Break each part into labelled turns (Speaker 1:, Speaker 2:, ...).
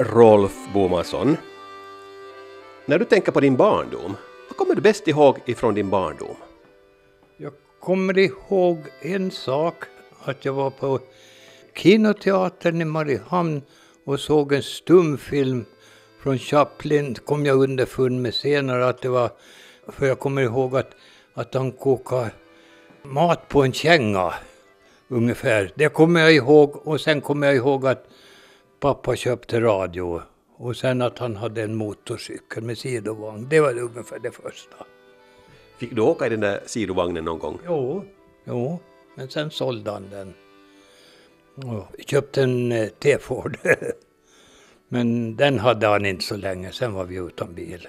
Speaker 1: Rolf Bomason. När du tänker på din barndom, vad kommer du bäst ihåg ifrån din barndom?
Speaker 2: Jag kommer ihåg en sak, att jag var på Kinoteatern i Mariehamn och såg en stumfilm från Chaplin, kom jag underfund med senare att det var, för jag kommer ihåg att, att han kokade mat på en känga, ungefär. Det kommer jag ihåg och sen kommer jag ihåg att pappa köpte radio och sen att han hade en motorcykel med sidovagn. Det var ungefär det första.
Speaker 1: Fick du åka i den där sidovagnen någon gång?
Speaker 2: Jo, jo, men sen sålde han den. Och köpte en eh, T-Ford. men den hade han inte så länge, sen var vi utan bil.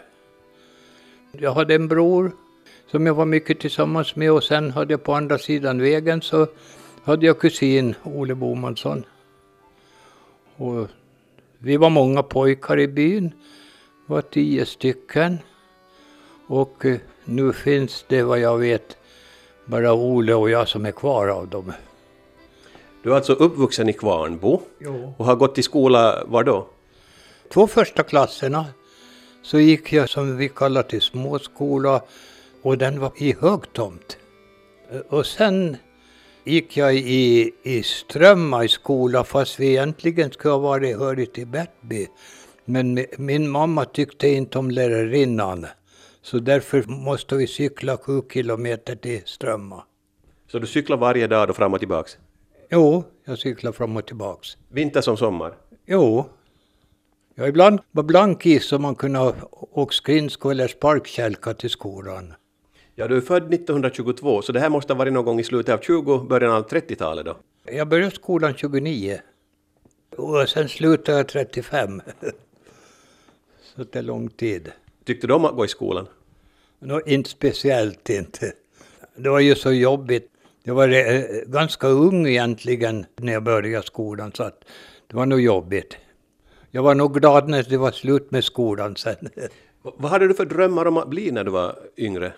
Speaker 2: Jag hade en bror som jag var mycket tillsammans med och sen hade jag på andra sidan vägen så hade jag kusin Ole Bomansson. Och vi var många pojkar i byn, var tio stycken. Och eh, nu finns det vad jag vet bara Ole och jag som är kvar av dem.
Speaker 1: Du är alltså uppvuxen i Kvarnbo
Speaker 2: Jo.
Speaker 1: och har gått i skola var då?
Speaker 2: Två första klasserna så gick jag som vi kallar till småskola och den var i Högtomt. Och sen gick jag i, i Strömma i skola fast vi egentligen skulle ha varit hörigt till Bertby. Men mi- min mamma tyckte inte om lärarinnan. Så därför måste vi cykla sju kilometer till Strömma.
Speaker 1: Så du cyklar varje dag då fram och tillbaks?
Speaker 2: Jo, jag cyklar fram och tillbaks.
Speaker 1: Vinter som sommar?
Speaker 2: Jo. Ja, ibland var blank is så man kunde ha åkt skridsko eller sparkkälka till skolan.
Speaker 1: Ja, du är född 1922, så det här måste ha varit någon gång i slutet av 20, början av 30-talet då?
Speaker 2: Jag började skolan 29. Och sen slutade jag 35. Så det är lång tid.
Speaker 1: Tyckte du om att gå i skolan?
Speaker 2: Nå, inte speciellt inte. Det var ju så jobbigt. Jag var eh, ganska ung egentligen när jag började skolan så att det var nog jobbigt. Jag var nog glad när det var slut med skolan sen.
Speaker 1: Vad hade du för drömmar om att bli när du var yngre?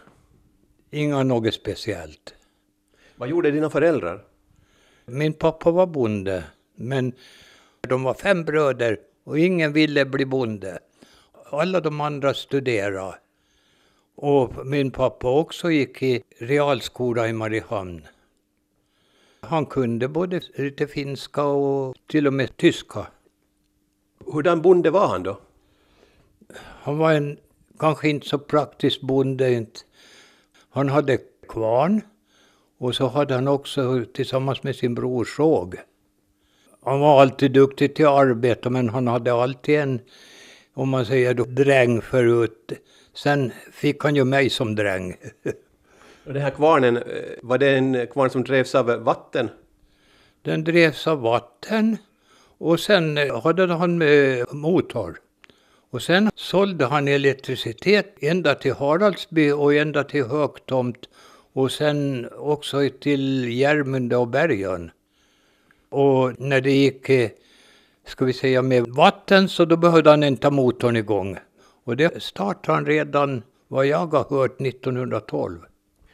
Speaker 2: Inga något speciellt.
Speaker 1: Vad gjorde dina föräldrar?
Speaker 2: Min pappa var bonde, men de var fem bröder och ingen ville bli bonde. Alla de andra studerade. Och min pappa också gick i realskola i Mariehamn. Han kunde både lite finska och till och med tyska.
Speaker 1: Hurdan bonde var han då?
Speaker 2: Han var en kanske inte så praktisk bonde. Inte. Han hade kvarn och så hade han också tillsammans med sin bror såg. Han var alltid duktig till att arbeta men han hade alltid en, om man säger då, dräng förut. Sen fick han ju mig som dräng.
Speaker 1: Och den här kvarnen, eh, var det en kvarn som drevs av vatten?
Speaker 2: Den drevs av vatten och sen eh, hade han med motor. Och sen sålde han elektricitet ända till Haraldsby och ända till Högtomt och sen också till Järmunda och Bergön. Och när det gick, eh, ska vi säga med vatten så då behövde han inte motorn igång. Och det startade han redan, vad jag har hört, 1912.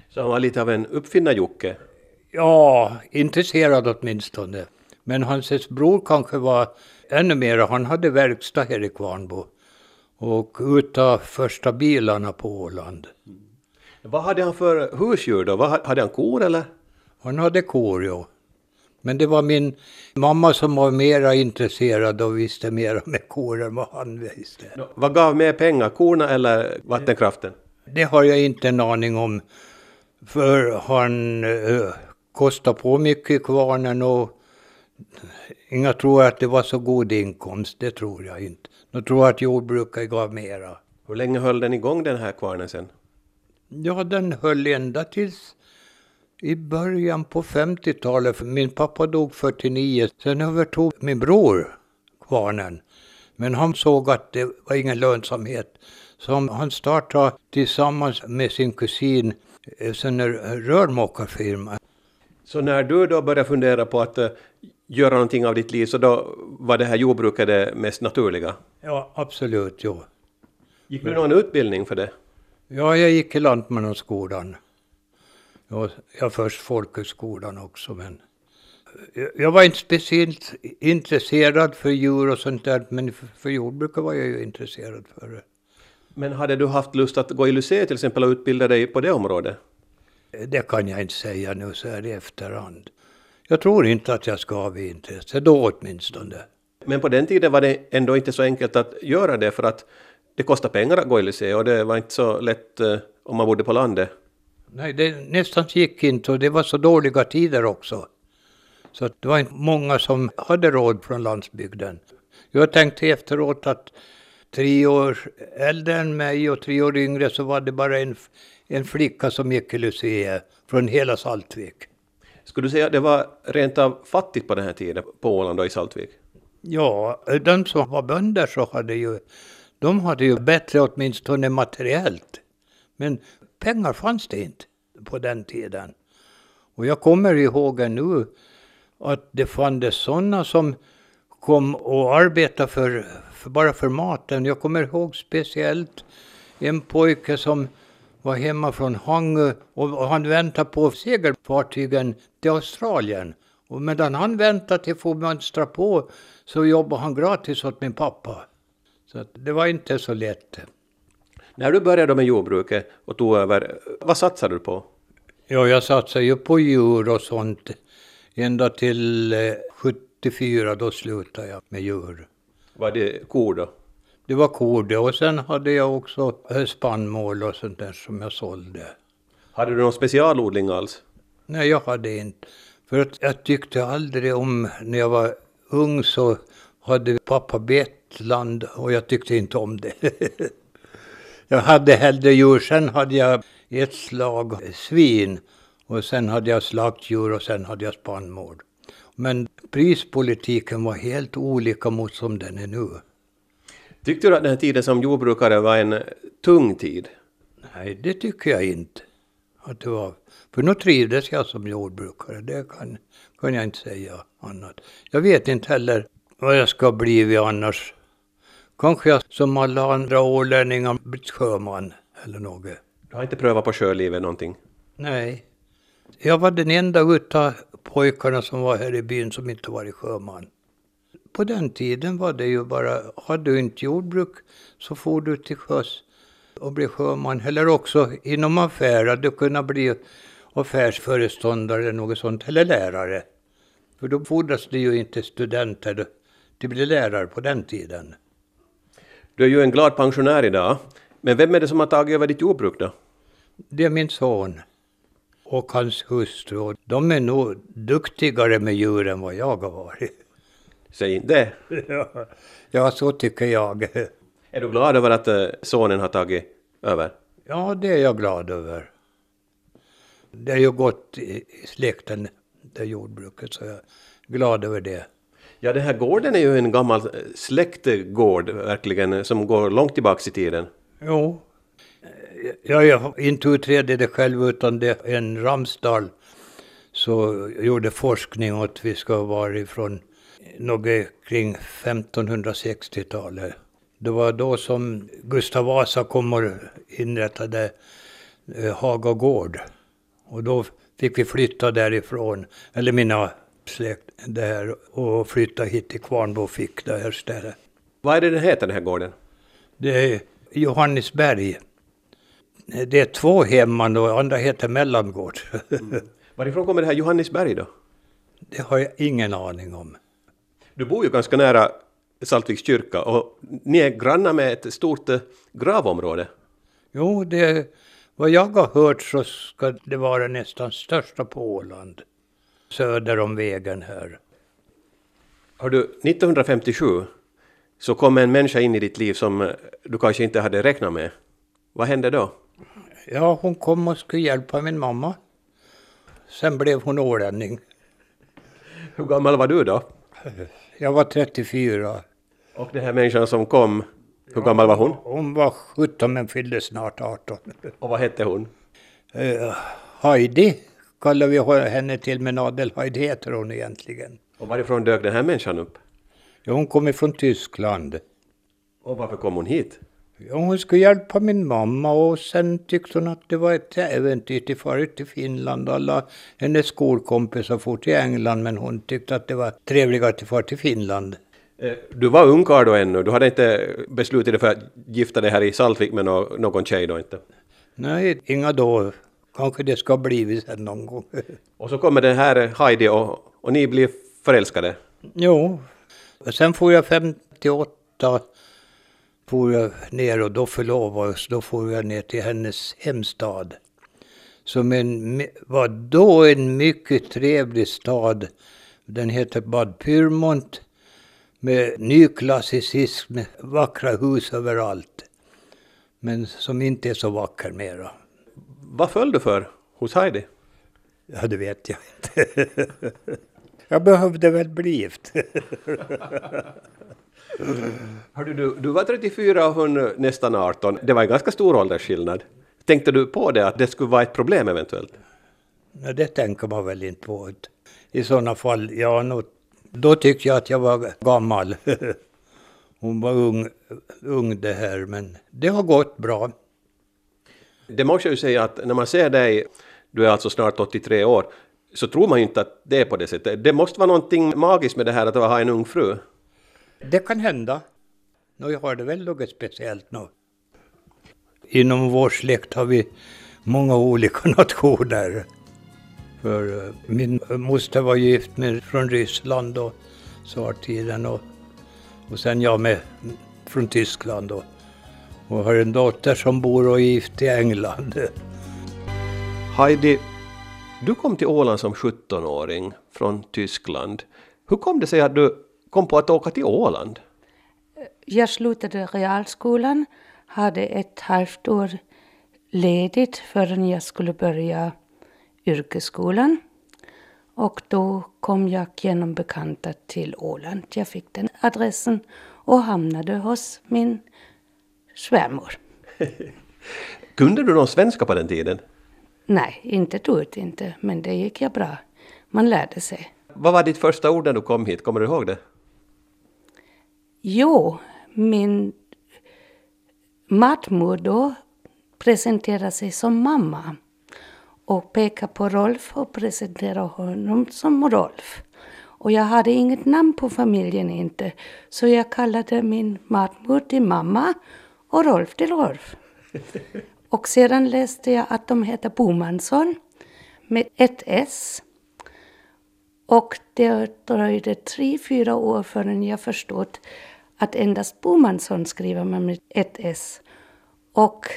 Speaker 1: Så han var lite av en uppfinnar-Jocke.
Speaker 2: Ja, intresserad åtminstone. Men hans bror kanske var ännu mer. Han hade verkstad här i Kvarnbo. Och utav första bilarna på Åland.
Speaker 1: Vad hade han för husdjur då? Vad, hade han kor eller?
Speaker 2: Han hade kor, ja. Men det var min mamma som var mera intresserad och visste mera med kor än vad han visste.
Speaker 1: Vad gav mer pengar, korna eller vattenkraften?
Speaker 2: Det har jag inte en aning om. För han eh, kostade på mycket i kvarnen och inga tror att det var så god inkomst. Det tror jag inte. De tror att jordbruket gav mera.
Speaker 1: Hur länge höll den igång den här kvarnen sen?
Speaker 2: Ja, den höll ända tills i början på 50-talet. för Min pappa dog 49. Sen övertog min bror kvarnen. Men han såg att det var ingen lönsamhet. Så han- han startade tillsammans med sin kusin eh, en rörmokarfirma.
Speaker 1: Så när du då började fundera på att eh, göra någonting av ditt liv, så då var det här jordbruket det mest naturliga?
Speaker 2: Ja, absolut, jo.
Speaker 1: Gick du någon utbildning för det?
Speaker 2: Ja, jag gick i Lantmannaskolan. Ja, jag först folkhögskolan också, men Jag- Jag var inte speciellt intresserad för djur och sånt där, men för, för jordbruket var jag ju intresserad för det.
Speaker 1: Men hade du haft lust att gå i Lycée till exempel och utbilda dig på det området?
Speaker 2: Det kan jag inte säga nu så här i efterhand. Jag tror inte att jag ska ha intresse, då åtminstone.
Speaker 1: Men på den tiden var det ändå inte så enkelt att göra det för att det kostar pengar att gå i Lycée och det var inte så lätt eh, om man bodde på landet.
Speaker 2: Nej, det nästan gick inte och det var så dåliga tider också. Så det var inte många som hade råd från landsbygden. Jag tänkte efteråt att tre år äldre än mig och tre år yngre så var det bara en, en flicka som gick i Lycée från hela Saltvik.
Speaker 1: Skulle du säga att det var rent av fattigt på den här tiden på Åland och i Saltvik?
Speaker 2: Ja, de som var bönder så hade ju, de hade ju bättre åtminstone materiellt. Men pengar fanns det inte på den tiden. Och jag kommer ihåg nu att det fanns sådana som kom och arbetade för, för, bara för maten. Jag kommer ihåg speciellt en pojke som var hemma från Hangö och han väntade på segelfartygen till Australien. Och medan han väntade till att få mönstra på så jobbade han gratis åt min pappa. Så det var inte så lätt.
Speaker 1: När du började med jordbruket och tog över, vad satsade du på?
Speaker 2: Ja, jag satsade ju på djur och sånt ända till eh, 74, då slutade jag med djur.
Speaker 1: Var det kor då?
Speaker 2: Det var kor det och sen hade jag också eh, spannmål och sånt där som jag sålde.
Speaker 1: Hade du någon specialodling alls?
Speaker 2: Nej, jag hade inte. För att jag tyckte aldrig om, när jag var ung så hade pappa betland och jag tyckte inte om det. jag hade hellre djur, sen hade jag ett slag svin och sen hade jag slaktdjur och sen hade jag spannmål. Men prispolitiken var helt olika mot som den är nu.
Speaker 1: Tyckte du att den här tiden som jordbrukare var en tung tid?
Speaker 2: Nej, det tycker jag inte att det var. För nu trivdes jag som jordbrukare, det kan, kan jag inte säga annat. Jag vet inte heller vad jag ska bli annars. Kanske jag som alla andra ålänningar blivit sjöman eller något.
Speaker 1: Du har inte prövat på sjölivet någonting?
Speaker 2: Nej. Jag var den enda utav pojkarna som var här i byn som inte varit sjöman. På den tiden var det ju bara, hade du inte jordbruk så får du till sjöss och bli sjöman. Eller också inom affärer, du kunde bli affärsföreståndare eller något sånt, eller lärare. För då fordras det ju inte studenter till bli lärare på den tiden.
Speaker 1: Du är ju en glad pensionär idag. Men vem är det som har tagit över ditt jordbruk då?
Speaker 2: Det är min son och hans hustru. De är nog duktigare med djur än vad jag har varit.
Speaker 1: Säg inte.
Speaker 2: Ja, ja, så tycker jag.
Speaker 1: Är du glad över att eh, sonen har tagit över?
Speaker 2: Ja, det är jag glad över. Det är ju gått i släkten, det jordbruket, så jag är glad över det.
Speaker 1: Ja, den här gården är ju en gammal eh, släktgård verkligen, eh, som går långt tillbaks i tiden.
Speaker 2: Jo. Jag, jag inte utredde det själv, utan det en Ramsdal så gjorde forskning åt vi ska vara ifrån något kring 1560-talet. Det var då som Gustav Vasa kom och inrättade eh, Haga gård. Och då fick vi flytta därifrån, eller mina släkt där, och flytta hit till Kvarnbo fick det här stället.
Speaker 1: Vad är det den heter, den här gården?
Speaker 2: Det är Johannesberg. Det är två hemman och andra heter Mellangård.
Speaker 1: Varifrån kommer det här Johannisberg då?
Speaker 2: Det har jag ingen aning om.
Speaker 1: Du bor ju ganska nära Saltviks kyrka och ni är grannar med ett stort eh, gravområde.
Speaker 2: Jo, det, vad jag har hört så ska det vara nästan största på Åland. Söder om vägen här.
Speaker 1: Har du, 1957 så kom en människa in i ditt liv som eh, du kanske inte hade räknat med. Vad hände då?
Speaker 2: Ja, hon kom och skulle hjälpa min mamma. Sen blev hon ålänning.
Speaker 1: Hur gammal var du då?
Speaker 2: Jag var 34.
Speaker 1: Och den här människan som kom, hur gammal var hon?
Speaker 2: Hon var 17 men fyllde snart 18.
Speaker 1: Och vad hette hon?
Speaker 2: Eh, Heidi kallar vi henne till, men Adelheid heter hon egentligen.
Speaker 1: Och varifrån dök den här människan upp?
Speaker 2: Ja, hon kommer från Tyskland.
Speaker 1: Och varför kom hon hit?
Speaker 2: Ja, hon skulle hjälpa min mamma och sen tyckte hon att det var ett äventyr till fara till Finland. Alla hennes skolkompisar for till England men hon tyckte att det var trevligare att fara till Finland.
Speaker 1: Eh, du var ungkarl då ännu, du hade inte beslutat dig för att gifta dig här i Saltvik med någon tjej då inte?
Speaker 2: Nej, inga då. Kanske det ska bli sen någon gång.
Speaker 1: Och så kommer den här Heidi och, och ni blir förälskade?
Speaker 2: Jo. Sen får jag 58 for jag ner och då förlovade oss. Då får jag ner till hennes hemstad. Som en, var då en mycket trevlig stad. Den heter Bad Pyrmont. Med nyklassicism, vackra hus överallt. Men som inte är så vacker mera.
Speaker 1: Vad föll du för hos Heidi?
Speaker 2: Ja, det vet jag inte. jag behövde väl bli gift.
Speaker 1: Hörde du, du var 34 och hon nästan 18. Det var en ganska stor åldersskillnad. Tänkte du på det, att det skulle vara ett problem eventuellt?
Speaker 2: Nej, det tänker man väl inte på. I sådana fall, ja, nog, då tyckte jag att jag var gammal. Hon var ung, ung det här, men det har gått bra.
Speaker 1: Det måste jag ju säga att när man ser dig, du är alltså snart 83 år, så tror man ju inte att det är på det sättet. Det måste vara någonting magiskt med det här att ha en ung fru.
Speaker 2: Det kan hända. Nu har det väl något speciellt nu. Inom vår släkt har vi många olika nationer. För eh, min eh, moster var gift med från Ryssland och tsartiden och, och sen jag med mm, från Tyskland och, och har en dotter som bor och är gift i England.
Speaker 1: Heidi, du kom till Åland som 17-åring från Tyskland. Hur kom det sig att du kom på att åka till Åland?
Speaker 3: Jag slutade realskolan, hade ett halvt år ledigt förrän jag skulle börja yrkesskolan. Och då kom jag genom bekanta till Åland. Jag fick den adressen och hamnade hos min svärmor.
Speaker 1: Kunde du någon svenska på den tiden?
Speaker 3: Nej, inte ett inte, men det gick jag bra. Man lärde sig.
Speaker 1: Vad var ditt första ord när du kom hit? Kommer du ihåg det?
Speaker 3: Jo, min matmor då presenterade sig som mamma och pekade på Rolf och presenterade honom som Rolf. Och jag hade inget namn på familjen inte, så jag kallade min matmor till mamma och Rolf till Rolf. Och sedan läste jag att de heter Bomansson med ett S. Och det dröjde tre, fyra år förrän jag förstod att endast Bomansson skriver man med ett S och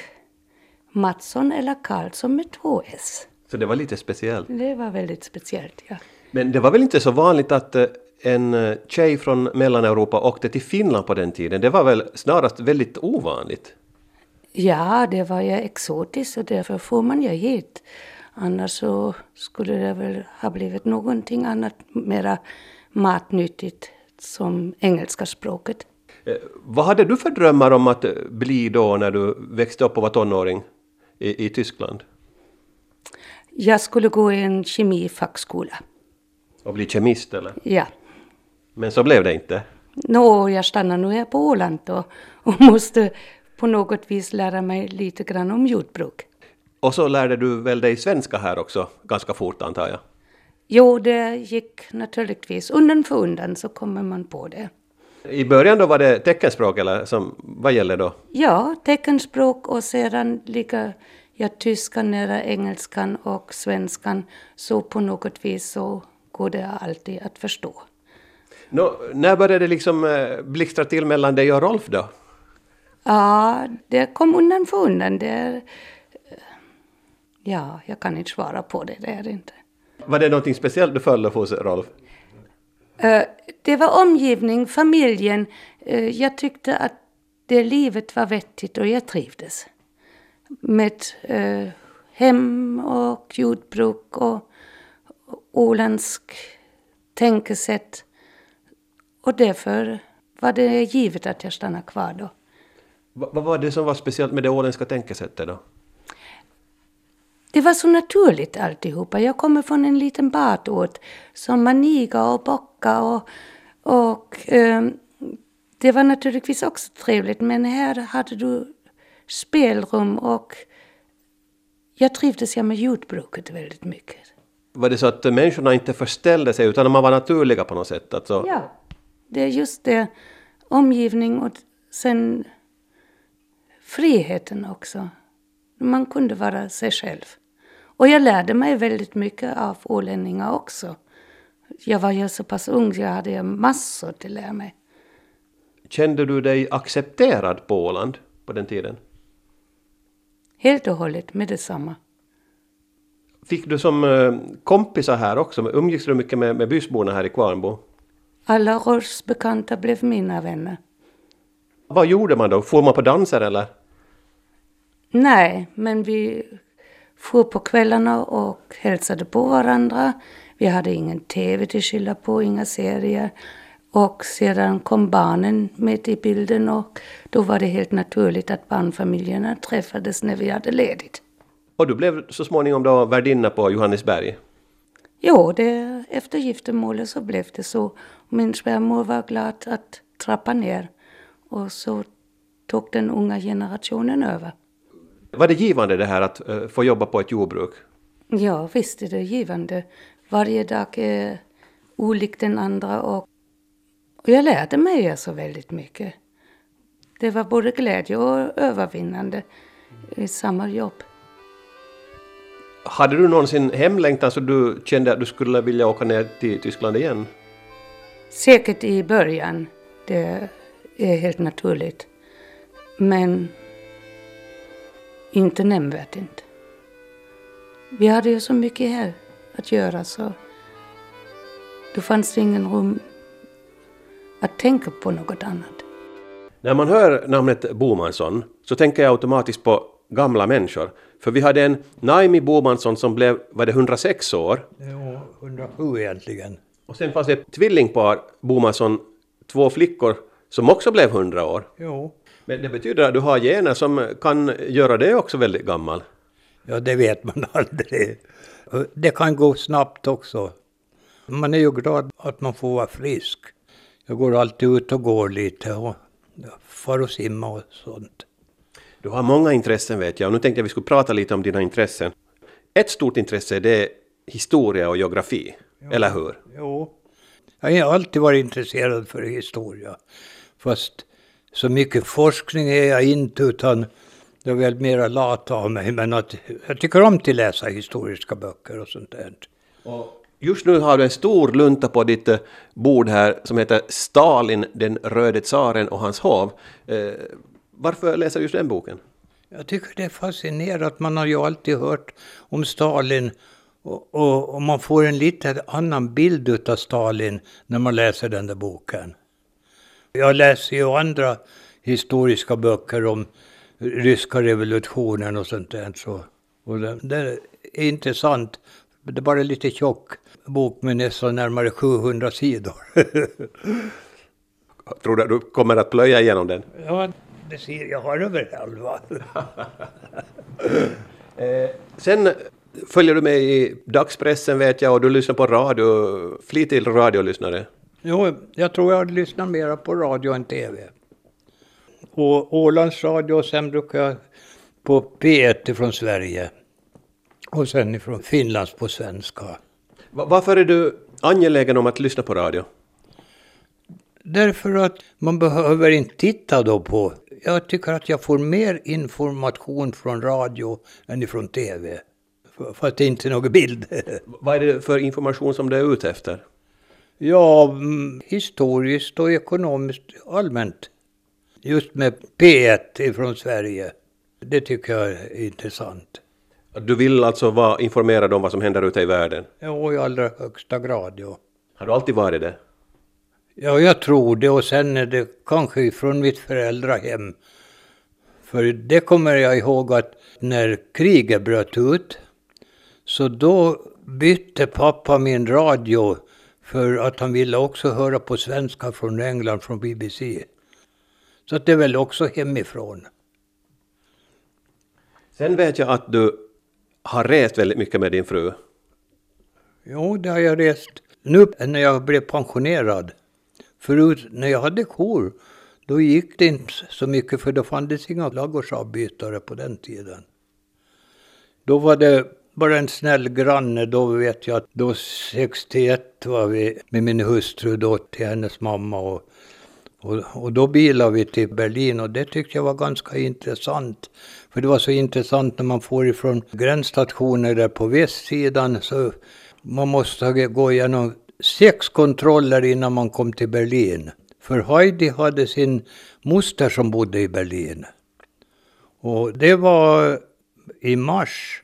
Speaker 3: Mattsson eller Karlsson med två S.
Speaker 1: Så det var lite speciellt?
Speaker 3: Det var väldigt speciellt, ja.
Speaker 1: Men det var väl inte så vanligt att eh, en eh, tjej från Mellaneuropa åkte till Finland på den tiden? Det var väl snarast väldigt ovanligt?
Speaker 3: Ja, det var ju exotiskt och därför får man ju hit. Annars så skulle det väl ha blivit någonting annat mera matnyttigt som engelska språket.
Speaker 1: Eh, vad hade du för drömmar om att bli då när du växte upp och var tonåring i, i Tyskland?
Speaker 3: Jag skulle gå i en kemifackskola.
Speaker 1: Och bli kemist eller?
Speaker 3: Ja.
Speaker 1: Men så blev det inte?
Speaker 3: Nå, jag stannar nu här på Åland och, och måste på något vis lära mig lite grann om jordbruk.
Speaker 1: Och så lärde du väl dig svenska här också ganska fort antar jag?
Speaker 3: Jo, det gick naturligtvis. Undan för undan så kommer man på det.
Speaker 1: I början då var det teckenspråk eller som, vad gäller då?
Speaker 3: Ja, teckenspråk och sedan ligger jag tyskan nära engelskan och svenskan. Så på något vis så går det alltid att förstå.
Speaker 1: Nå, när började det liksom eh, blixtra till mellan dig och Rolf då?
Speaker 3: Ja, det kom undan för undan. Det är, ja, jag kan inte svara på det, det är det inte.
Speaker 1: Var det någonting speciellt du följde hos Rolf?
Speaker 3: Eh, det var omgivning, familjen. Eh, jag tyckte att det livet var vettigt och jag trivdes. Med eh, hem och jordbruk och åländsk tänkesätt. Och därför var det givet att jag stannade kvar då.
Speaker 1: Vad var det som var speciellt med det åländska tänkesättet då?
Speaker 3: Det var så naturligt alltihopa. Jag kommer från en liten badort som Maniga och Bocka och, och eh, det var naturligtvis också trevligt men här hade du spelrum och jag trivdes jag med jordbruket väldigt mycket.
Speaker 1: Var det så att människorna inte förställde sig utan man var naturliga på något sätt? Alltså,
Speaker 3: Ja, det är just det. Omgivning och sen friheten också. Man kunde vara sig själv. Och jag lärde mig väldigt mycket av ålänningar också. Jag var ju så pass ung, jag hade massor att lära mig.
Speaker 1: Kände du dig accepterad på Åland på den tiden?
Speaker 3: Helt och hållet med detsamma.
Speaker 1: Fick du som eh, kompisar här också? Umgicks du mycket med, med bysborna här i Kvarnbo?
Speaker 3: Alla rörsbekanta blev mina vänner.
Speaker 1: Vad gjorde man då? Får man på danser eller?
Speaker 3: Nej, men vi for på kvällarna och hälsade på varandra. Vi hade ingen tv till skillnad på, inga serier. Och sedan kom barnen med i bilden och då var det helt naturligt att barnfamiljerna träffades när vi hade ledigt.
Speaker 1: Och du blev så småningom då värdinna på Johannesberg.
Speaker 3: Jo, det, efter giftermålet så blev det så. Min svärmor var glad att trappa ner och så tog den unga generationen över.
Speaker 1: Var det givande det här att eh, få jobba på ett jordbruk?
Speaker 3: Ja, visst är det givande. Varje dag är olik den andra och, och jag lärde mig alltså väldigt mycket. Det var både glädje och övervinnande i samma jobb.
Speaker 1: Hade du någonsin hemlängtan så du kände att du skulle vilja åka ner till Tyskland igen?
Speaker 3: Säkert i början, det är helt naturligt. Men inte nämnvärt inte. Vi hade ju så mycket här att göra så då fanns det ingen rum att tänka på något annat.
Speaker 1: När man hör namnet Bomansson så tänker jag automatiskt på gamla människor. För vi hade en Naimi Bomansson som blev, var det 106 år?
Speaker 2: Jo, 107 egentligen.
Speaker 1: Och sen fanns det ett tvillingpar, Bomansson, två flickor, som också blev 100 år.
Speaker 2: Jo.
Speaker 1: Men det betyder att du har gener som kan göra det också väldigt gammal.
Speaker 2: Ja, det vet man aldrig. Det kan gå snabbt också. Man är ju glad att man får vara frisk. Jag går alltid ut och går lite och far och simma och sånt.
Speaker 1: Du har många intressen vet jag och nu tänkte jag vi skulle prata lite om dina intressen. Ett stort intresse det är historia och geografi, eller hur?
Speaker 2: Jo. Jag har alltid varit intresserad för historia. Fast så mycket forskning är jag inte utan jag är väl mera lat av mig. Men att, jag tycker om att läsa historiska böcker och sånt där.
Speaker 1: Och just nu har du en stor lunta på ditt eh, bord här som heter Stalin, den röde tsaren och hans hov. Eh, varför läser du just den boken?
Speaker 2: Jag tycker det är fascinerande att man har ju alltid hört om Stalin och, och, och man får en lite annan bild av Stalin när man läser den där boken. Jag läser ju andra historiska böcker om ryska revolutionen och sånt där. Så, och det, det är intressant. Det är bara lite tjock bok med nästan närmare 700 sidor.
Speaker 1: Tror du att du kommer att plöja igenom den?
Speaker 2: ja, det ser jag har över halva.
Speaker 1: Eh, sen följer du med i dagspressen vet jag och du lyssnar på radio, flitig radiolyssnare.
Speaker 2: Jo, jag tror jag lyssnar mera på radio än tv. Och Ålands radio och sen brukar jag på P1 från Sverige. Och sen ifrån Finlands på svenska.
Speaker 1: Va- Varför är du angelägen om att lyssna på radio?
Speaker 2: Därför att man behöver inte titta då på... Jag tycker att jag får mer information från radio än ifrån tv. Att det inte är någon bild.
Speaker 1: Vad är det för information som du är ute efter?
Speaker 2: Ja, mm, historiskt och ekonomiskt allmänt. Just med P1 ifrån Sverige. Det tycker jag är intressant.
Speaker 1: Du vill alltså vara informerad om vad som händer ute i världen?
Speaker 2: Ja, i allra högsta grad, ja.
Speaker 1: Har du alltid varit det?
Speaker 2: Ja, jag tror det och sen är det kanske från mitt föräldrahem. För det kommer jag ihåg att när kriget bröt ut så då bytte pappa min radio för att han ville också höra på svenska från England, från BBC. Så att det är väl också hemifrån.
Speaker 1: Sen vet jag att du har rest väldigt mycket med din fru.
Speaker 2: Jo, det har jag rest. Nu när jag blev pensionerad. Förut när jag hade kor, Då gick det inte så mycket för det fanns inga ladugårdsavbytare på den tiden. Då var det bara en snäll granne, då vet jag att då 61 var vi med min hustru då till hennes mamma och, och, och då bilade vi till Berlin och det tyckte jag var ganska intressant. För det var så intressant när man får ifrån gränsstationer där på västsidan så man måste gå igenom sex kontroller innan man kom till Berlin. För Heidi hade sin moster som bodde i Berlin. Och det var i mars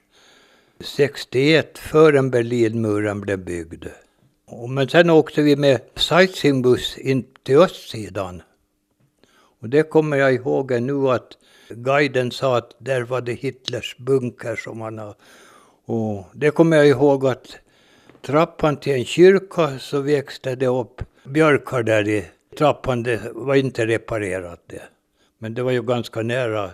Speaker 2: 61 förrän Berlinmuren blev byggd. Men sen åkte vi med sightseeingbuss in till östsidan. Och det kommer jag ihåg nu att guiden sa att där var det Hitlers bunker som han har. Och det kommer jag ihåg att trappan till en kyrka så växte det upp björkar där i trappan. Det var inte reparerat det. Men det var ju ganska nära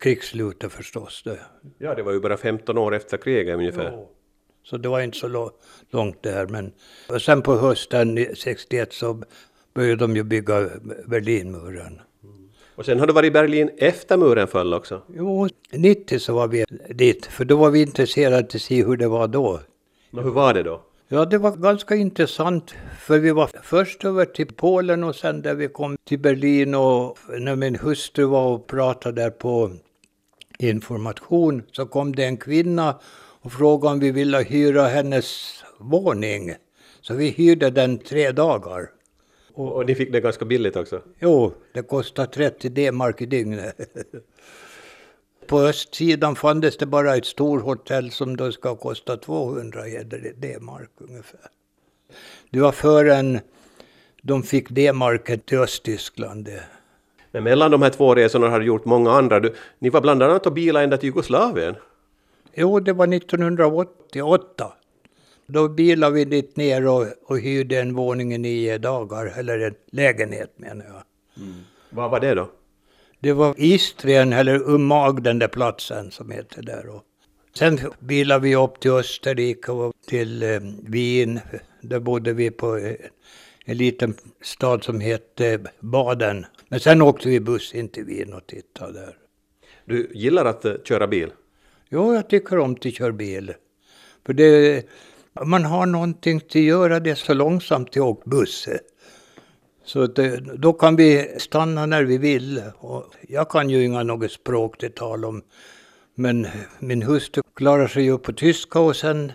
Speaker 2: krigsslutet förstås. Det.
Speaker 1: Ja, det var ju bara 15 år efter kriget ungefär. Jo.
Speaker 2: Så det var inte så långt där. Men och sen på hösten 61 så började de ju bygga Berlinmuren.
Speaker 1: Och sen har du varit i Berlin efter muren föll också?
Speaker 2: Jo, 90 så var vi dit, för då var vi intresserade att se hur det var då.
Speaker 1: Men hur var det då?
Speaker 2: Ja, det var ganska intressant, för vi var först över till Polen och sen där vi kom till Berlin och när min hustru var och pratade där på information så kom det en kvinna och frågade om vi ville hyra hennes våning. Så vi hyrde den tre dagar.
Speaker 1: Och, och ni fick det ganska billigt också?
Speaker 2: Jo, det kostade 30 D-mark i dygnet. På östsidan fanns det bara ett storhotell som då ska kosta 200 D-mark ungefär. Det var förrän de fick D-marken till Östtyskland.
Speaker 1: Men mellan de här två resorna har du gjort många andra. Du, ni var bland annat och bilade ända till Jugoslavien.
Speaker 2: Jo, det var 1988. Då bilade vi dit ner och, och hyrde en våning i nio dagar, eller en lägenhet menar jag.
Speaker 1: Mm. Vad var det då?
Speaker 2: Det var Istrien, eller Umag, den där platsen som heter där. Och sen bilade vi upp till Österrike och till eh, Wien. Där bodde vi på eh, en liten stad som hette Baden. Men sen åkte vi buss in till Wien och tittade där.
Speaker 1: Du gillar att uh, köra bil?
Speaker 2: Jo, jag tycker om att köra bil. För det, man har någonting att göra det så långsamt till åka buss. Så det, då kan vi stanna när vi vill. Och jag kan ju inga något språk till tal om. Men min hustru klarar sig ju på tyska och sen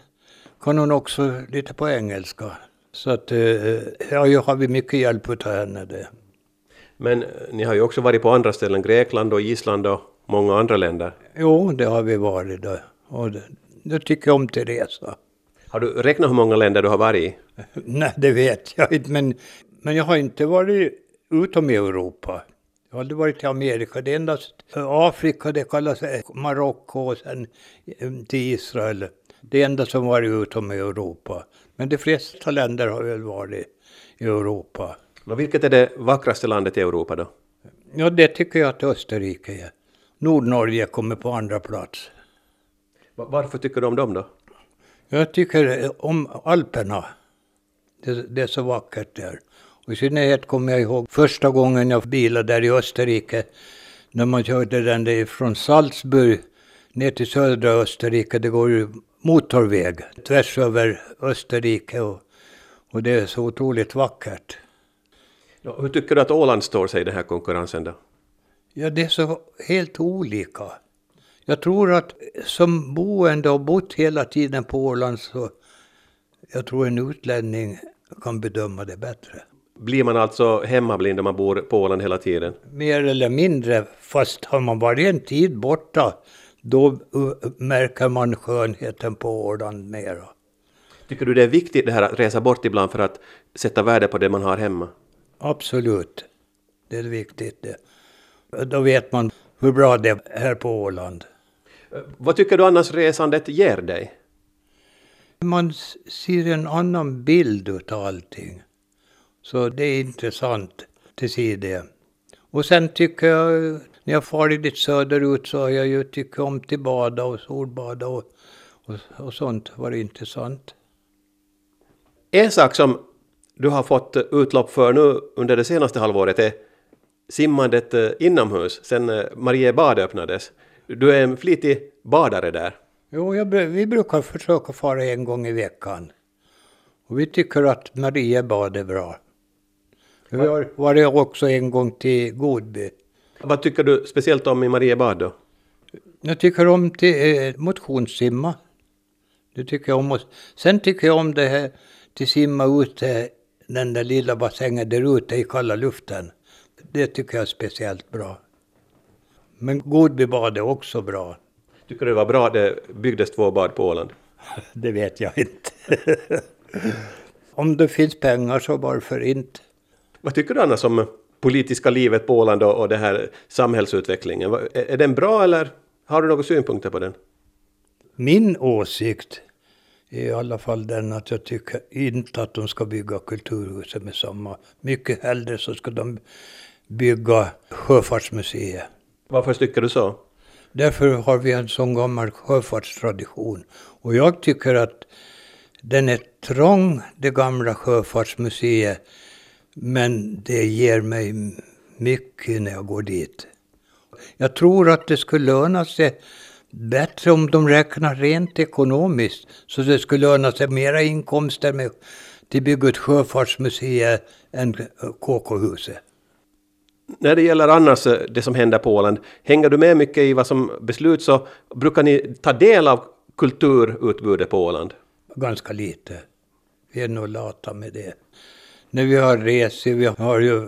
Speaker 2: kan hon också lite på engelska. Så att eh, ja, jag har vi mycket hjälp av henne. Det.
Speaker 1: Men ni har ju också varit på andra ställen, Grekland och Island och många andra länder.
Speaker 2: Jo, det har vi varit. Då. Och det, det tycker jag om till resa.
Speaker 1: Har du räknat hur många länder du har varit i?
Speaker 2: Nej, det vet jag inte. Men, men jag har inte varit utom Europa. Jag har aldrig varit i Amerika. Det är endast Afrika, det kallas Marocko och sen eh, till Israel. Det enda som varit utom Europa. Men de flesta länder har väl varit i Europa.
Speaker 1: Och vilket är det vackraste landet i Europa då?
Speaker 2: Ja, det tycker jag att Österrike är. Nordnorge kommer på andra plats.
Speaker 1: Varför tycker du om dem då?
Speaker 2: Jag tycker om Alperna. Det, det, är så vackert där. Och I synnerhet kommer jag ihåg första gången jag bilade där i Österrike. När man körde den från Salzburg ner till södra Österrike. Det går ju motorväg tvärs över Österrike. Och, och det är så otroligt vackert.
Speaker 1: Ja, hur tycker du att Åland står sig i den här konkurrensen då?
Speaker 2: Ja, det är så helt olika. Jag tror att som boende och bott hela tiden på Åland så jag tror en utlänning kan bedöma det bättre.
Speaker 1: Blir man alltså hemmablind om man bor på Åland hela tiden?
Speaker 2: Mer eller mindre, fast har man varit en tid borta då märker man skönheten på Åland mera.
Speaker 1: Tycker du det är viktigt det här att resa bort ibland för att sätta värde på det man har hemma?
Speaker 2: Absolut. Det är viktigt det. Då vet man hur bra det är här på Åland.
Speaker 1: Vad tycker du annars resandet ger dig?
Speaker 2: Man ser en annan bild utav allting. Så det är intressant att se det. Och sen tycker jag, när jag farit lite söderut så har jag ju tyckt om att bada och solbada och, och, och sånt var intressant.
Speaker 1: En sak som du har fått utlopp för nu under det senaste halvåret är simmandet eh, inomhus sen eh, Mariebad öppnades. Du är en flitig badare där.
Speaker 2: Jo, jag, vi brukar försöka fara en gång i veckan. Och vi tycker att Mariebad är bra. Vi har varit också en gång till Godby.
Speaker 1: Vad tycker du speciellt om i Mariebad då?
Speaker 2: Jag tycker om till eh, motionssimma. Det tycker jag om. Sen tycker jag om det här till simma ute, den där lilla bassängen där ute i kalla luften. Det tycker jag är speciellt bra. Men Godbybad är också bra.
Speaker 1: Tycker du det var bra det byggdes två bad på Åland?
Speaker 2: Det vet jag inte. om det finns pengar så varför inte?
Speaker 1: Vad tycker du annars om politiska livet på Åland och och det här samhällsutvecklingen? Är är den bra eller har du några synpunkter på den?
Speaker 2: Min åsikt är i alla fall den att jag tycker inte att de ska bygga kulturhuset med samma. Mycket hellre så ska de bygga Sjöfartsmuseet.
Speaker 1: Varför tycker du så?
Speaker 2: Därför har vi en sån gammal sjöfartstradition. Och jag tycker att den är trång, det gamla sjöfartsmuseet. Men det ger mig mycket när jag går dit. Jag tror att det skulle löna sig bättre om de räknar rent ekonomiskt. Så det skulle löna sig mera inkomster med till bygga ett sjöfartsmuseum än KK-huset.
Speaker 1: När det gäller annars eh, det som händer på Åland, hänger du med mycket i vad som besluts och brukar ni ta del av kulturutbudet på Åland?
Speaker 2: Ganska lite. Vi är nog lata med det. När vi har resor, vi har ju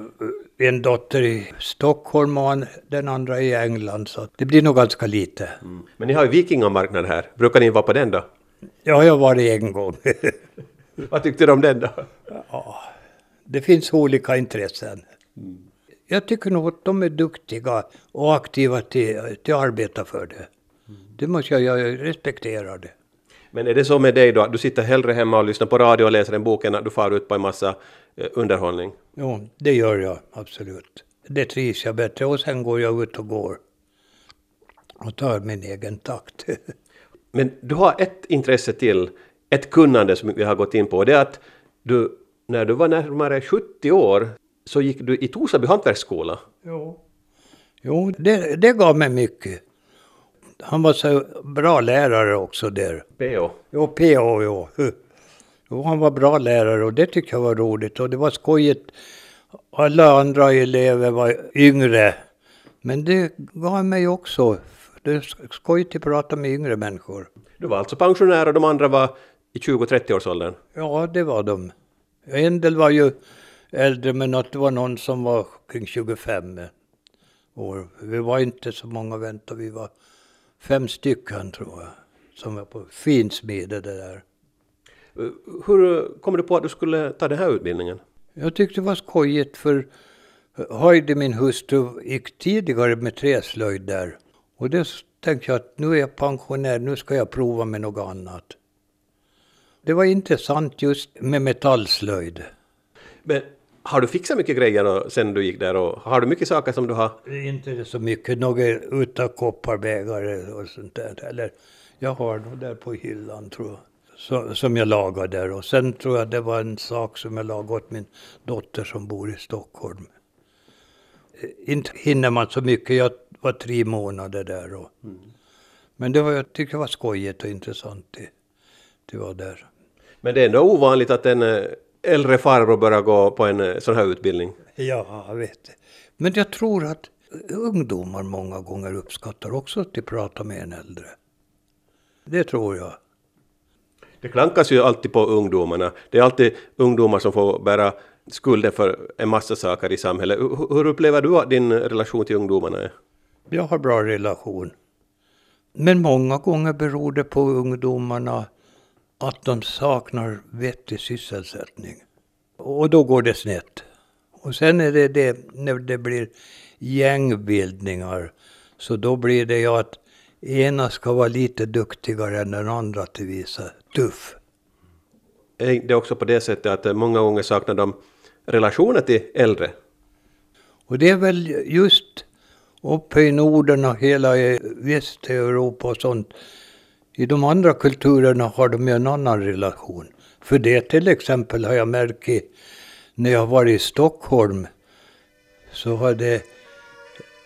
Speaker 2: en dotter i Stockholm och en- den andra i England, så det blir nog ganska lite.
Speaker 1: Men ni har ju vikingamarknad här, brukar ni vara på den då?
Speaker 2: Ja, jag har varit en gång.
Speaker 1: Vad tyckte du om den då?
Speaker 2: det finns olika intressen. Jag tycker nog att de är duktiga och aktiva till, till att arbeta för det. Det måste jag, jag respekterar det.
Speaker 1: Men är det så med dig då, att du sitter hellre hemma och lyssnar på radio och läser en bok än att du far ut på en massa eh, underhållning?
Speaker 2: Jo, det gör jag absolut. Det trivs jag bättre och sen går jag ut och går. Och tar min egen takt.
Speaker 1: Men du har ett intresse till, ett kunnande som vi har gått in på, det är att du, när du var närmare 70 år, så gick du i Torsby hantverksskola.
Speaker 2: jo, jo det, det gav mig mycket. Han var så bra lärare också där.
Speaker 1: PO.
Speaker 2: Jo, PA, jo. Jo, han var bra lärare och det tyckte jag var roligt. Och det var skojigt. Alla andra elever var yngre. Men det gav mig också. Det är skojigt att prata med yngre människor.
Speaker 1: Du var alltså pensionär och de andra var i 20-30-årsåldern.
Speaker 2: Ja, det var de. En del var ju äldre, men att det var någon som var kring 25 år. Vi var inte så många vänta, vi var fem stycken tror jag. Som var på finsmide det där.
Speaker 1: Hur kom du på att du skulle ta den här utbildningen?
Speaker 2: Jag tyckte det var skojigt för Heidi, min hustru, gick tidigare med träslöjd där. Och det tänkte jag att nu är jag pensionär, nu ska jag prova med något annat. Det var intressant just med metallslöjd.
Speaker 1: Men har du fixat mycket grejer då, sen du gick där och har du mycket saker som du har...
Speaker 2: Det är inte så mycket, några utav kopparbägare och sånt där. Eller jag har nog där på hyllan tror jag. Så, som jag lagade där. Och sen tror jag det var en sak som jag lagade åt min dotter som bor i Stockholm. Eh, Inte hinner man så mycket, jag var tre månader där. Och, Men det var, jag tyckte det var skojigt och intressant det, det var där.
Speaker 1: Men det är ändå ovanligt att en eh, äldre farbror börjar gå på en eh, sån här utbildning.
Speaker 2: Ja, jag vet det. Men jag tror att ungdomar många gånger uppskattar också att de pratar med en äldre. Det tror jag.
Speaker 1: Det klankas ju alltid på ungdomarna. Det är alltid ungdomar som får bära skulden för en massa saker i samhället. Hur upplever du att din relation till ungdomarna är?
Speaker 2: Jag har bra relation. Men många gånger beror det på ungdomarna att de saknar vettig sysselsättning. Och då går det snett. Och sen är det det, när det blir gängbildningar, så då blir det ju att ena ska vara lite duktigare än den andra till visa tuff.
Speaker 1: Är det också på det sättet att eh, många gånger saknar de relationer till äldre?
Speaker 2: Och det är väl just uppe i Norden och hela Västeuropa och sånt. I de andra kulturerna har de ju en annan relation. För det till exempel har jag märkt när jag var i Stockholm så hade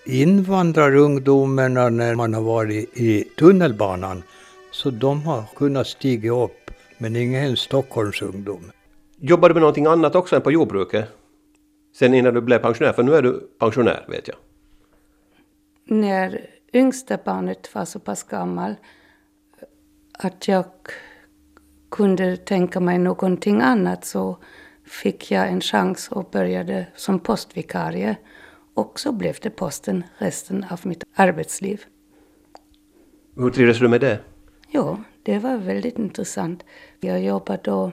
Speaker 2: invandrarungdomarna när man har varit i tunnelbanan, så de har kunnat stiga upp, men ingen Stockholms ungdom.
Speaker 1: Jobbar du med någonting annat också än på jordbruket? Sen innan du blev pensionär, för nu är du pensionär vet jag.
Speaker 3: När yngsta barnet var så pass gammal att jag kunde tänka mig någonting annat så fick jag en chans och började som postvikarie. Och så blev det posten resten av mitt arbetsliv.
Speaker 1: Hur trivdes du med det?
Speaker 3: Ja, det var väldigt intressant. Jag jobbade då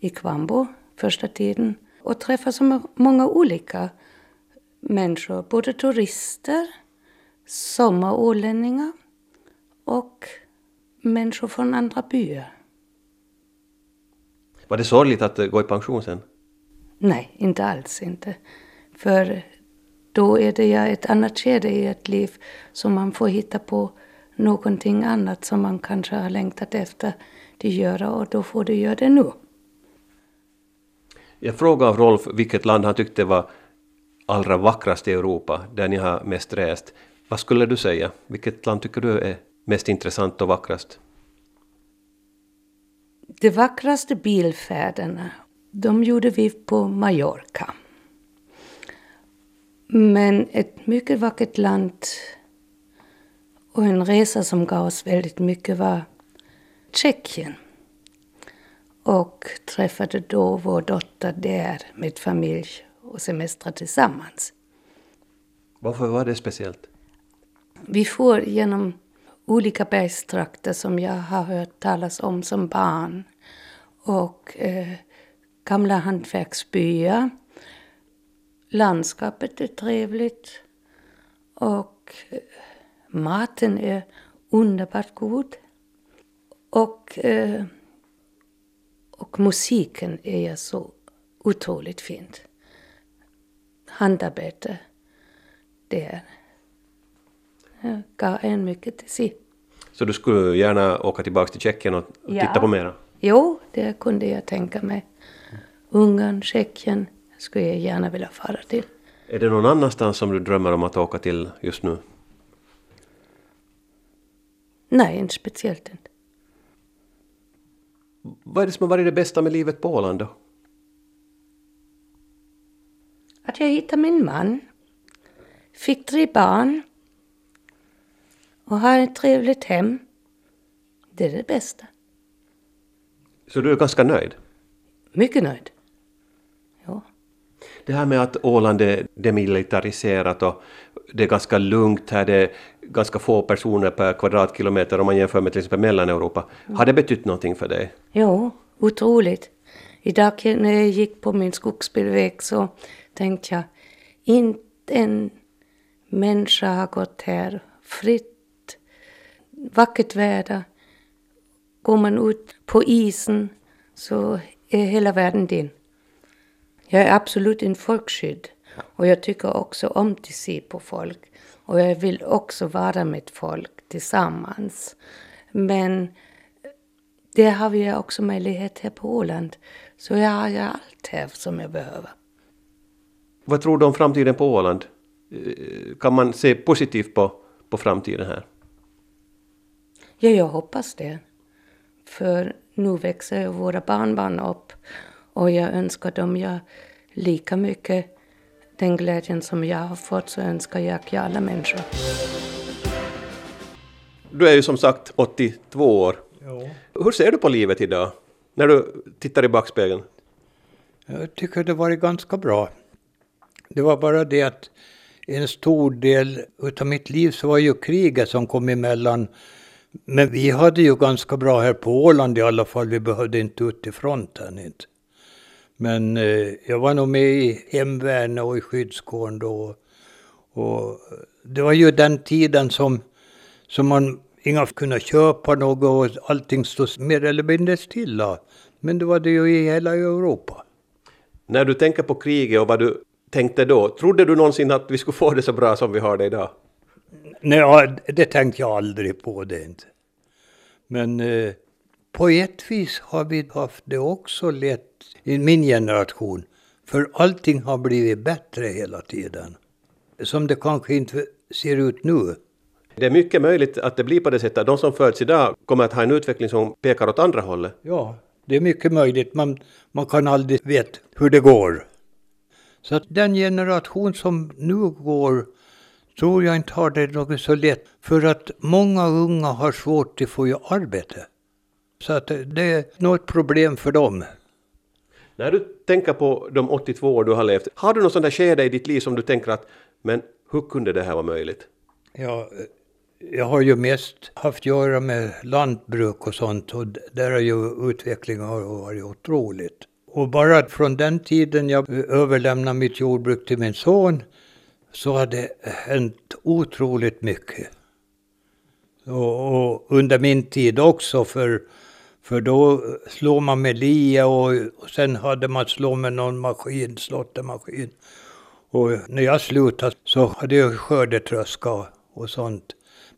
Speaker 3: i Kvambo första tiden och träffade så många olika människor, både turister, sommarålänningar och människor från andra byar.
Speaker 1: Var det sorgligt att gå i pension sen?
Speaker 3: Nej, inte alls inte. För då är det ja ett annat skede i ett liv som man får hitta på någonting annat som man kanske har längtat efter att göra och då får du göra det nu.
Speaker 1: Jag frågade Rolf vilket land han tyckte var allra vackrast i Europa, där ni har mest rest. Vad skulle du säga? Vilket land tycker du är mest intressant och vackrast?
Speaker 3: De vackraste bilfärderna, de gjorde vi på Mallorca. Men ett mycket vackert land och en resa som gav oss väldigt mycket var Tjeckien. Och träffade då vår dotter där med familj och semestra tillsammans.
Speaker 1: Varför var det speciellt?
Speaker 3: Vi får genom olika bergstrakter som jag har hört talas om som barn. Och eh, gamla hantverksbyar. Landskapet är trevligt. Och maten är underbart god. Och, eh, och musiken är så otroligt fint. Handarbete, det gav en mycket till sig.
Speaker 1: Så du skulle gärna åka tillbaka till Tjeckien och
Speaker 3: Ja.
Speaker 1: titta på mera?
Speaker 3: Jo, det kunde jag tänka mig. Ungern, Tjeckien skulle jag gärna vilja fara till.
Speaker 1: Är det någon annanstans som du drömmer om att åka till just nu?
Speaker 3: Nej, inte speciellt inte.
Speaker 1: Vad är det som har varit det bästa med livet på Åland då?
Speaker 3: Att jag hittade min man, fick tre barn och har ett trevligt hem. Det är det bästa.
Speaker 1: Så du är ganska nöjd?
Speaker 3: Mycket nöjd.
Speaker 1: Det här med att Åland är demilitariserat och det är ganska lugnt här, det är ganska få personer per kvadratkilometer om man jämför med till exempel Mellaneuropa. Har det betytt någonting för dig?
Speaker 3: Jo, otroligt. Idag när jag gick på min skogsbilväg så tänkte jag, inte en människa har gått här fritt, vackert väder. Går man ut på isen så är hela världen din. Jag är absolut en folkskydd och jag tycker också om att se på folk och jag vill också vara med folk tillsammans. Men det har vi också möjlighet här på Åland. Så jag har allt här som jag behöver.
Speaker 1: Vad tror du om framtiden på Åland? Eh, Kan man se positivt på, på framtiden här?
Speaker 3: Ja, jag hoppas det. För nu växer våra barnbarn upp och jag önskar dem ja lika mycket den glädjen som jag har fått så önskar jag alla människor.
Speaker 1: Du är ju som sagt 82 år. Hur ser du på livet idag? När du tittar i backspegeln?
Speaker 2: Jag tycker det varit ganska bra. Det var bara det att en stor del utav mitt liv så var ju kriget som kom emellan. Men vi hade ju ganska bra här på Åland i alla fall. Vi behövde inte ut till fronten inte. Men eh, jag var nog med i hemvärnet och i skyddskåren då. Och det var ju den tiden som, som man inga kunde köpa något och allting stod mer eller mindre stilla. Men det var det ju i hela Europa.
Speaker 1: När du tänker på kriget och vad du tänkte då, trodde du någonsin att vi skulle få det så bra som vi har det idag?
Speaker 2: Nej, det tänkte jag aldrig på det inte. Men eh, på ett vis har vi haft det också lätt i min generation. För allting har blivit bättre hela tiden. Som det kanske inte ser ut nu.
Speaker 1: Det är mycket möjligt att det blir på det sättet. De som föds idag kommer att ha en utveckling som pekar åt andra hållet.
Speaker 2: Ja, det är mycket möjligt. Man, man kan aldrig veta hur det går. Så att den generation som nu går tror jag inte har det något så lätt. För att många unga har svårt att få arbete. Så att det är något problem för dem.
Speaker 1: När du tänker på de 82 år du har levt, har du något sån där skede i ditt liv som du tänker att men hur kunde det här vara möjligt?
Speaker 2: Ja, jag har ju mest haft att göra med lantbruk och sånt och där har ju utvecklingen varit otroligt. Och bara från den tiden jag överlämnade mitt jordbruk till min son så har det hänt otroligt mycket. Och, och under min tid också, för, för då slår man med lia och, och sen hade man slå med någon maskin, slåttermaskin. Och när jag slutade så hade jag skördetröska och sånt.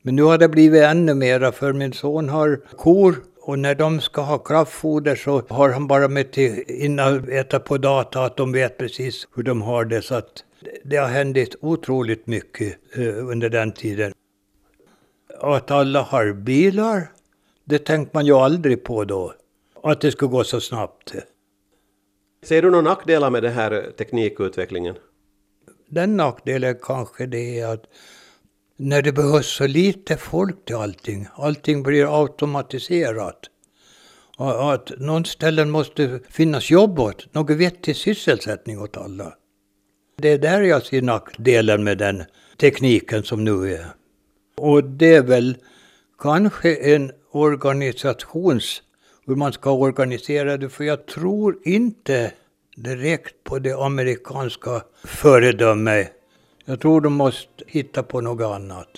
Speaker 2: Men nu har det blivit ännu mera för min son har kor och när de ska ha kraftfoder så har han bara med till innan äta på data att de vet precis hur de har det. Så att det har hänt otroligt mycket eh, under den tiden. Att alla har bilar, det tänkte man ju aldrig på då. Att det skulle gå så snabbt.
Speaker 1: Ser du några nackdelar med den här teknikutvecklingen?
Speaker 2: Den nackdelen kanske det är att när det behövs så lite folk till allting, allting blir automatiserat. Och att någon ställen måste finnas jobb åt, någon vettig sysselsättning åt alla. Det är där jag ser nackdelen med den tekniken som nu är. Och det är väl kanske en organisations, hur man ska organisera det, för jag tror inte direkt på det amerikanska föredömet. Jag tror de måste hitta på något annat.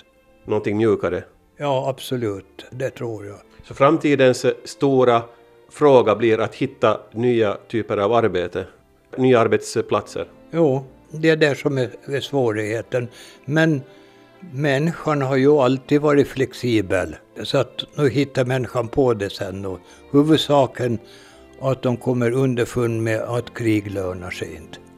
Speaker 1: Någonting mjukare?
Speaker 2: Ja, absolut. Det tror jag.
Speaker 1: Så framtidens stora fråga blir att hitta nya typer av arbete? Nya arbetsplatser?
Speaker 2: Jo, det är det som är svårigheten. Men människan har ju alltid varit flexibel. Så att nu hittar människan på det sen. Och huvudsaken att de kommer underfund med att krig lönar sig inte.